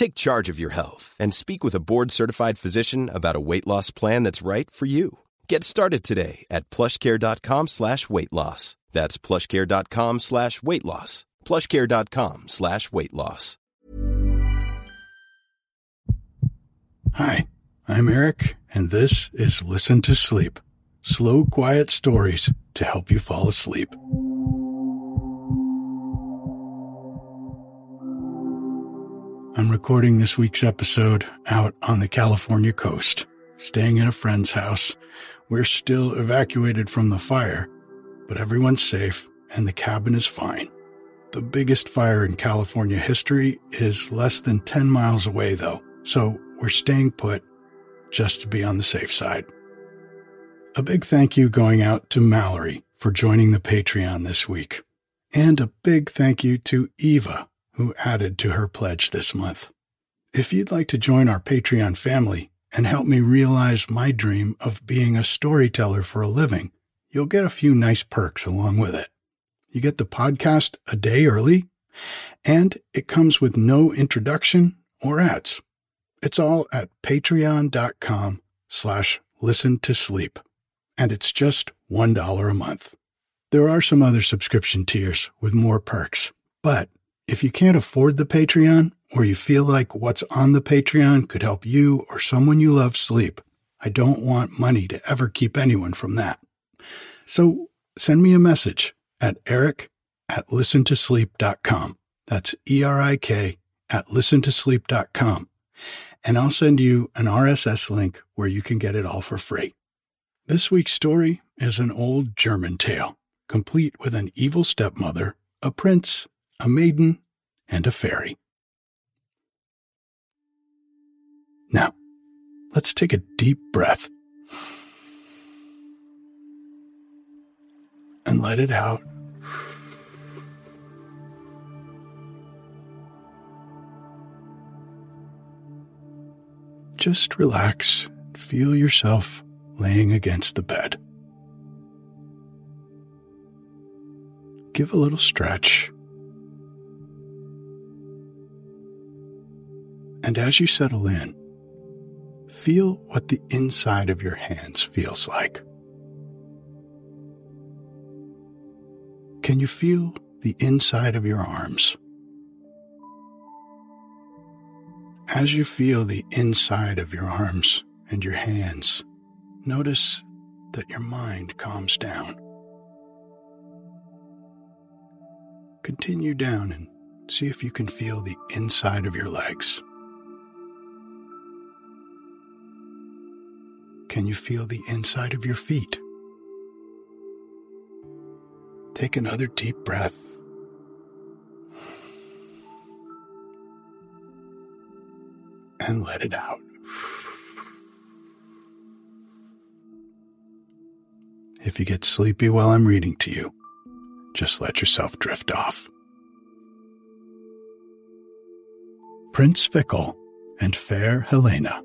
Take charge of your health and speak with a board-certified physician about a weight loss plan that's right for you. Get started today at plushcare.com slash weight loss. That's plushcare.com slash weight loss. plushcare.com slash weight loss. Hi, I'm Erik, and this is Listen to Sleep. Slow, quiet stories to help you fall asleep. I'm recording this week's episode out on the California coast, staying at a friend's house. We're still evacuated from the fire, but everyone's safe and the cabin is fine. The biggest fire in California history is less than 10 miles away, though, so we're staying put just to be on the safe side. A big thank you going out to Mallory for joining the Patreon this week. And a big thank you to Eva, who added to her pledge this month. If you'd like to join our Patreon family and help me realize my dream of being a storyteller for a living, you'll get a few nice perks along with it. You get the podcast a day early, and it comes with no introduction or ads. It's all at patreon.com slash listen to sleep, and it's just $1 a month. There are some other subscription tiers with more perks, but if you can't afford the Patreon, or you feel like what's on the Patreon could help you or someone you love sleep, I don't want money to ever keep anyone from that. So send me a message at erik at listentosleep.com. That's E R I K at listentosleep.com. And I'll send you an RSS link where you can get it all for free. This week's story is an old German tale, complete with an evil stepmother, a prince, a maiden, and a fairy. Now, let's take a deep breath and let it out. Just relax. Feel yourself laying against the bed. Give a little stretch. And as you settle in, feel what the inside of your hands feels like. Can you feel the inside of your arms? As you feel the inside of your arms and your hands, notice that your mind calms down. Continue down and see if you can feel the inside of your legs. Can you feel the inside of your feet? Take another deep breath. And let it out. If you get sleepy while I'm reading to you, just let yourself drift off. Prince Fickle and Fair Helena.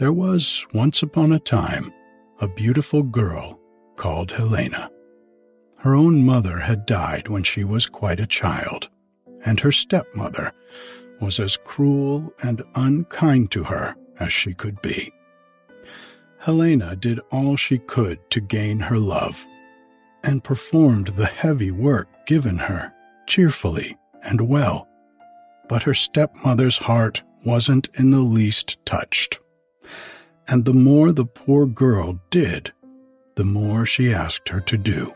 There was, once upon a time, a beautiful girl called Helena. Her own mother had died when she was quite a child, and her stepmother was as cruel and unkind to her as she could be. Helena did all she could to gain her love and performed the heavy work given her cheerfully and well. But her stepmother's heart wasn't in the least touched. And the more the poor girl did, the more she asked her to do.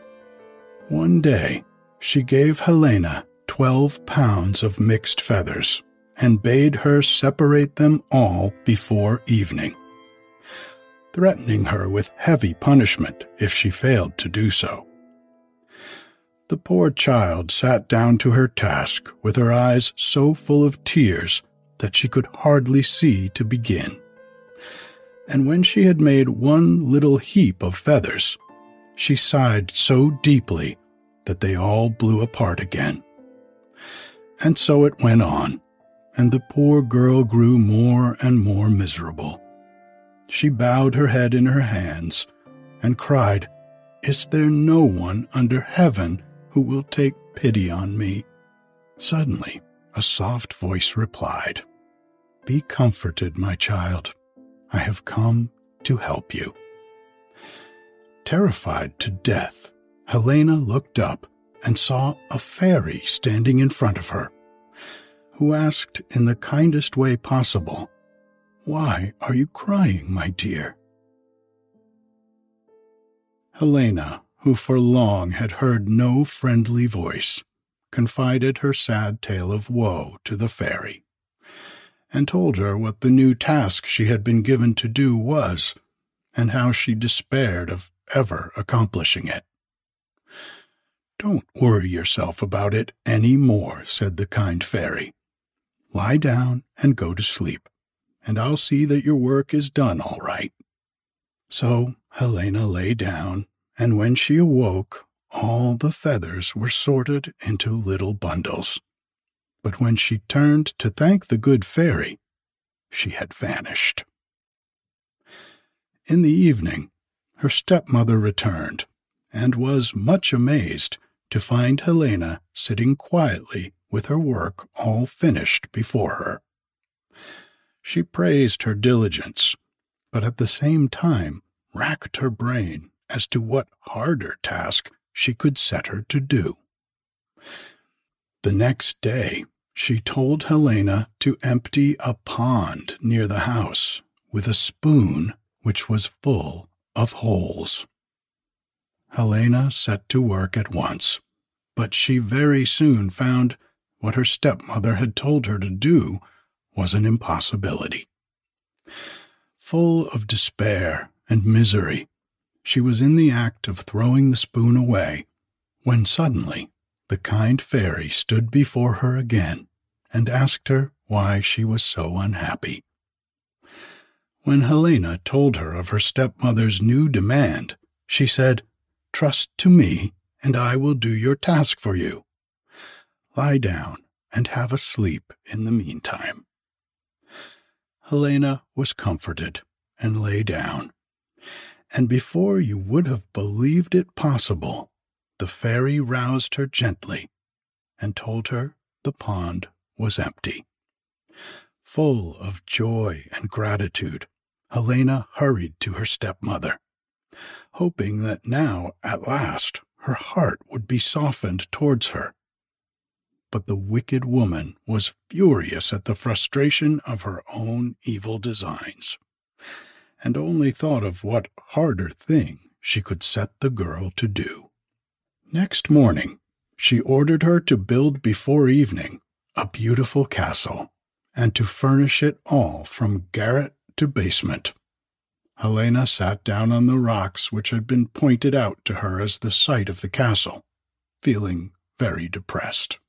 One day, she gave Helena twelve pounds of mixed feathers and bade her separate them all before evening, threatening her with heavy punishment if she failed to do so. The poor child sat down to her task with her eyes so full of tears that she could hardly see to begin. And when she had made one little heap of feathers, she sighed so deeply that they all blew apart again. And so it went on, and the poor girl grew more and more miserable. She bowed her head in her hands and cried, Is there no one under heaven who will take pity on me. Suddenly, a soft voice replied, Be comforted, my child. I have come to help you. Terrified to death, Helena looked up and saw a fairy standing in front of her, who asked in the kindest way possible, Why are you crying, my dear? Helena who for long had heard no friendly voice, confided her sad tale of woe to the fairy, and told her what the new task she had been given to do was, and how she despaired of ever accomplishing it. Don't worry yourself about it any more, said the kind fairy. Lie down and go to sleep, and I'll see that your work is done all right. So Helena lay down and when she awoke, all the feathers were sorted into little bundles. But when she turned to thank the good fairy, she had vanished. In the evening, her stepmother returned, and was much amazed to find Helena sitting quietly with her work all finished before her. She praised her diligence, but at the same time racked her brain as to what harder task she could set her to do. The next day, she told Helena to empty a pond near the house with a spoon which was full of holes. Helena set to work at once, but she very soon found what her stepmother had told her to do was an impossibility. Full of despair and misery, she was in the act of throwing the spoon away when suddenly the kind fairy stood before her again and asked her why she was so unhappy. When Helena told her of her stepmother's new demand, she said, Trust to me, and I will do your task for you. Lie down and have a sleep in the meantime. Helena was comforted and lay down and before you would have believed it possible, the fairy roused her gently and told her the pond was empty. Full of joy and gratitude, Helena hurried to her stepmother, hoping that now, at last, her heart would be softened towards her. But the wicked woman was furious at the frustration of her own evil designs and only thought of what harder thing she could set the girl to do. Next morning, she ordered her to build before evening a beautiful castle, and to furnish it all from garret to basement. Helena sat down on the rocks which had been pointed out to her as the site of the castle, feeling very depressed.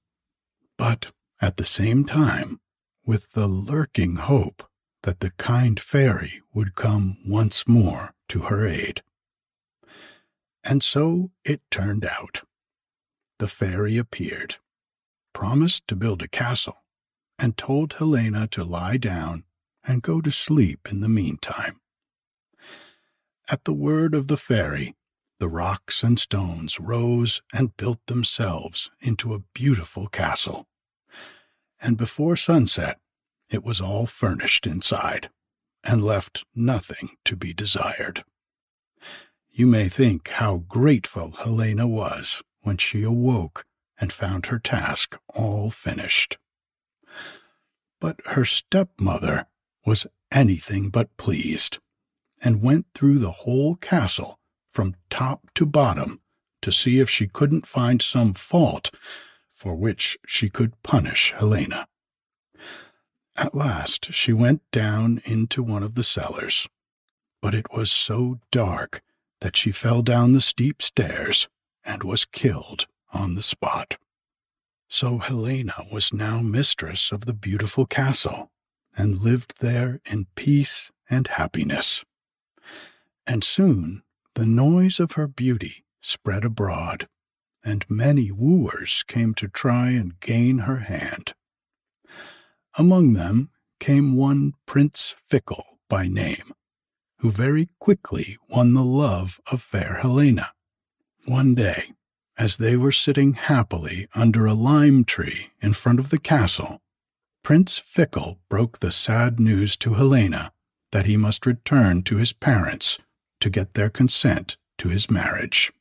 But at the same time, with the lurking hope that the kind fairy would come once more to her aid. And so it turned out. The fairy appeared, promised to build a castle, and told Helena to lie down and go to sleep in the meantime. At the word of the fairy, the rocks and stones rose and built themselves into a beautiful castle. And before sunset, it was all furnished inside, and left nothing to be desired. You may think how grateful Helena was when she awoke and found her task all finished. But her stepmother was anything but pleased, and went through the whole castle from top to bottom to see if she couldn't find some fault for which she could punish Helena. At last she went down into one of the cellars, but it was so dark that she fell down the steep stairs and was killed on the spot. So Helena was now mistress of the beautiful castle, and lived there in peace and happiness. And soon the noise of her beauty spread abroad, and many wooers came to try and gain her hand. Among them came one Prince Fickle by name, who very quickly won the love of fair Helena. One day, as they were sitting happily under a lime tree in front of the castle, Prince Fickle broke the sad news to Helena that he must return to his parents to get their consent to his marriage.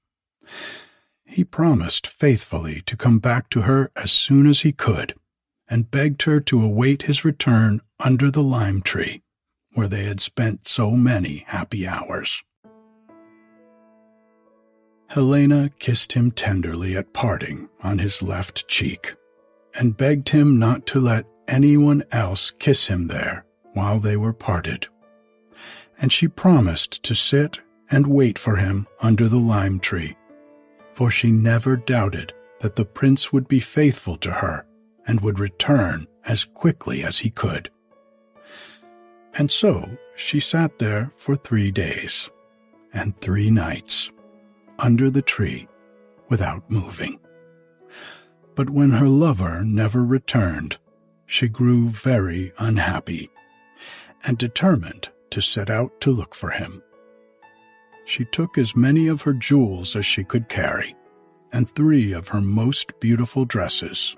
He promised faithfully to come back to her as soon as he could and begged her to await his return under the lime tree, where they had spent so many happy hours. Helena kissed him tenderly at parting on his left cheek, and begged him not to let anyone else kiss him there while they were parted. And she promised to sit and wait for him under the lime tree, for she never doubted that the prince would be faithful to her and would return as quickly as he could. And so she sat there for three days and three nights under the tree without moving. But when her lover never returned, she grew very unhappy and determined to set out to look for him. She took as many of her jewels as she could carry and three of her most beautiful dresses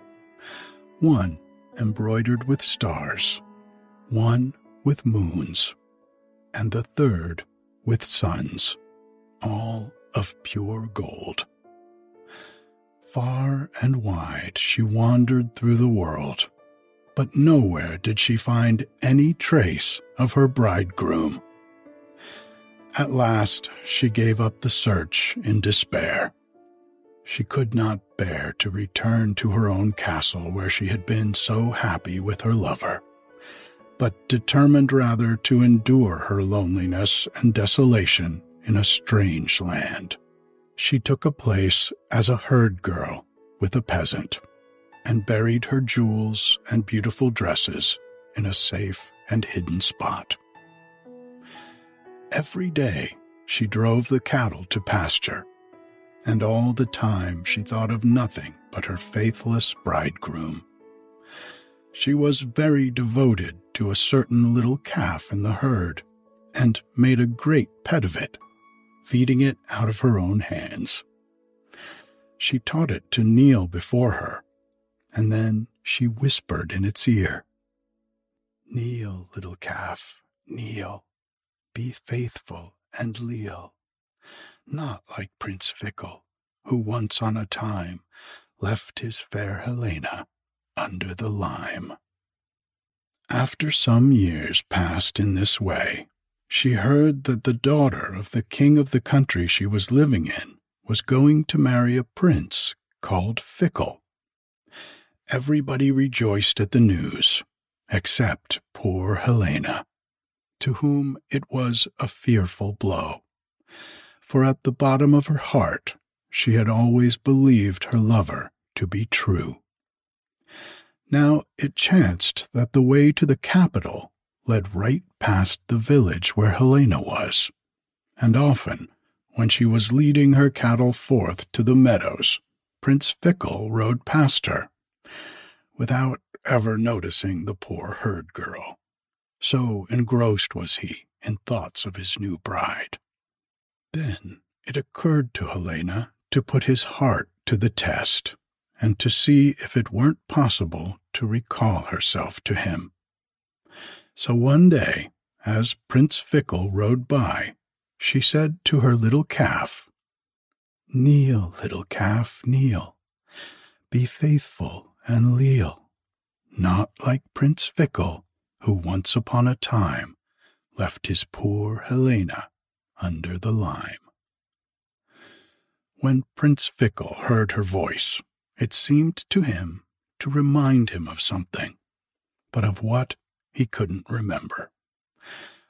one embroidered with stars, one with moons, and the third with suns, all of pure gold. Far and wide she wandered through the world, but nowhere did she find any trace of her bridegroom. At last she gave up the search in despair she could not bear to return to her own castle where she had been so happy with her lover, but determined rather to endure her loneliness and desolation in a strange land. She took a place as a herd girl with a peasant and buried her jewels and beautiful dresses in a safe and hidden spot. Every day she drove the cattle to pasture and all the time she thought of nothing but her faithless bridegroom. She was very devoted to a certain little calf in the herd, and made a great pet of it, feeding it out of her own hands. She taught it to kneel before her, and then she whispered in its ear, Kneel, little calf, kneel, be faithful and leal not like Prince Fickle, who once on a time left his fair Helena under the lime. After some years passed in this way, she heard that the daughter of the king of the country she was living in was going to marry a prince called Fickle. Everybody rejoiced at the news, except poor Helena, to whom it was a fearful blow. For at the bottom of her heart, she had always believed her lover to be true. Now it chanced that the way to the capital led right past the village where Helena was, and often, when she was leading her cattle forth to the meadows, Prince Fickle rode past her, without ever noticing the poor herd girl. So engrossed was he in thoughts of his new bride. Then it occurred to Helena to put his heart to the test and to see if it weren't possible to recall herself to him. So one day, as Prince Fickle rode by, she said to her little calf, Kneel, little calf, kneel. Be faithful and leal, not like Prince Fickle, who once upon a time left his poor Helena under the lime. When Prince Fickle heard her voice, it seemed to him to remind him of something, but of what he couldn't remember.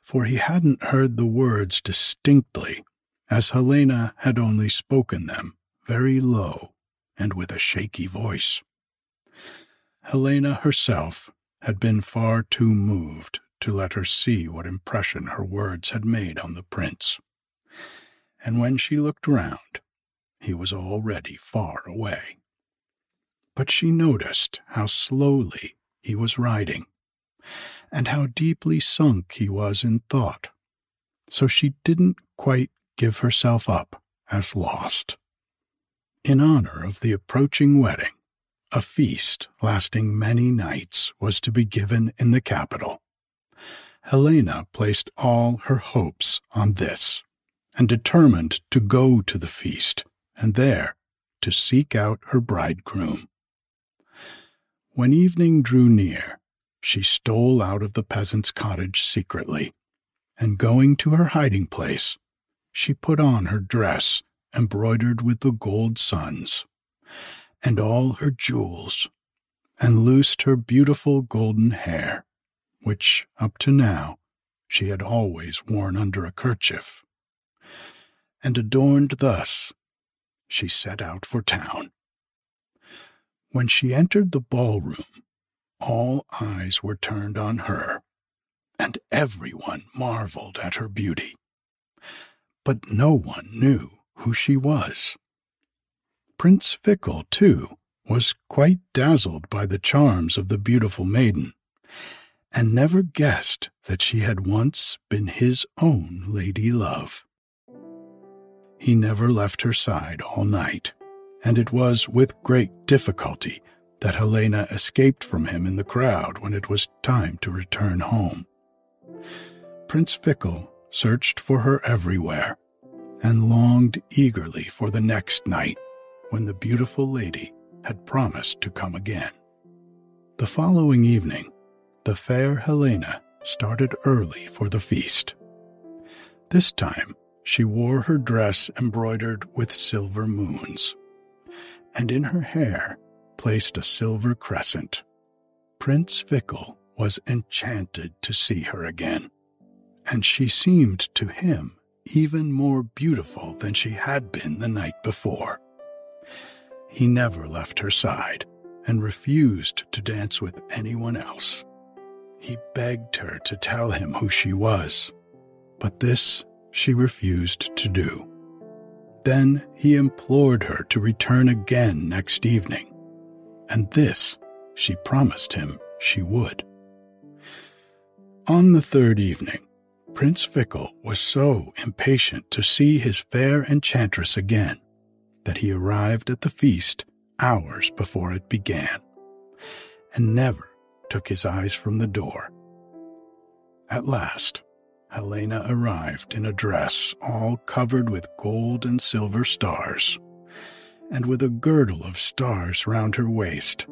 For he hadn't heard the words distinctly, as Helena had only spoken them very low and with a shaky voice. Helena herself had been far too moved to let her see what impression her words had made on the prince. And when she looked round, he was already far away. But she noticed how slowly he was riding, and how deeply sunk he was in thought, so she didn't quite give herself up as lost. In honor of the approaching wedding, a feast lasting many nights was to be given in the capital. Helena placed all her hopes on this, and determined to go to the feast, and there to seek out her bridegroom. When evening drew near, she stole out of the peasant's cottage secretly, and going to her hiding place, she put on her dress embroidered with the gold suns, and all her jewels, and loosed her beautiful golden hair which up to now she had always worn under a kerchief. And adorned thus, she set out for town. When she entered the ballroom, all eyes were turned on her, and everyone marveled at her beauty. But no one knew who she was. Prince Fickle, too, was quite dazzled by the charms of the beautiful maiden, and never guessed that she had once been his own lady love. He never left her side all night, and it was with great difficulty that Helena escaped from him in the crowd when it was time to return home. Prince Fickle searched for her everywhere and longed eagerly for the next night when the beautiful lady had promised to come again. The following evening, the fair Helena started early for the feast. This time she wore her dress embroidered with silver moons, and in her hair placed a silver crescent. Prince Fickle was enchanted to see her again, and she seemed to him even more beautiful than she had been the night before. He never left her side and refused to dance with anyone else. He begged her to tell him who she was, but this she refused to do. Then he implored her to return again next evening, and this she promised him she would. On the third evening, Prince Fickle was so impatient to see his fair enchantress again that he arrived at the feast hours before it began, and never took his eyes from the door. At last, Helena arrived in a dress all covered with gold and silver stars, and with a girdle of stars round her waist,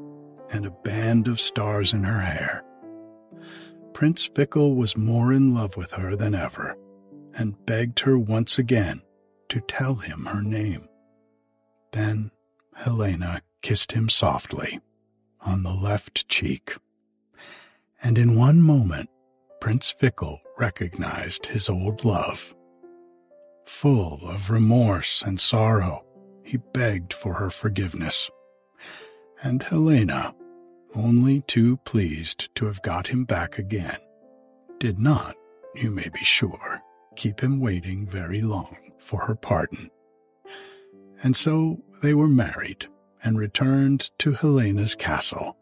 and a band of stars in her hair. Prince Fickle was more in love with her than ever, and begged her once again to tell him her name. Then Helena kissed him softly on the left cheek and in one moment Prince Fickle recognized his old love. Full of remorse and sorrow, he begged for her forgiveness. And Helena, only too pleased to have got him back again, did not, you may be sure, keep him waiting very long for her pardon. And so they were married and returned to Helena's castle,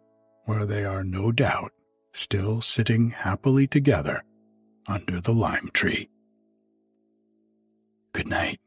where they are no doubt still sitting happily together under the lime tree. Good night.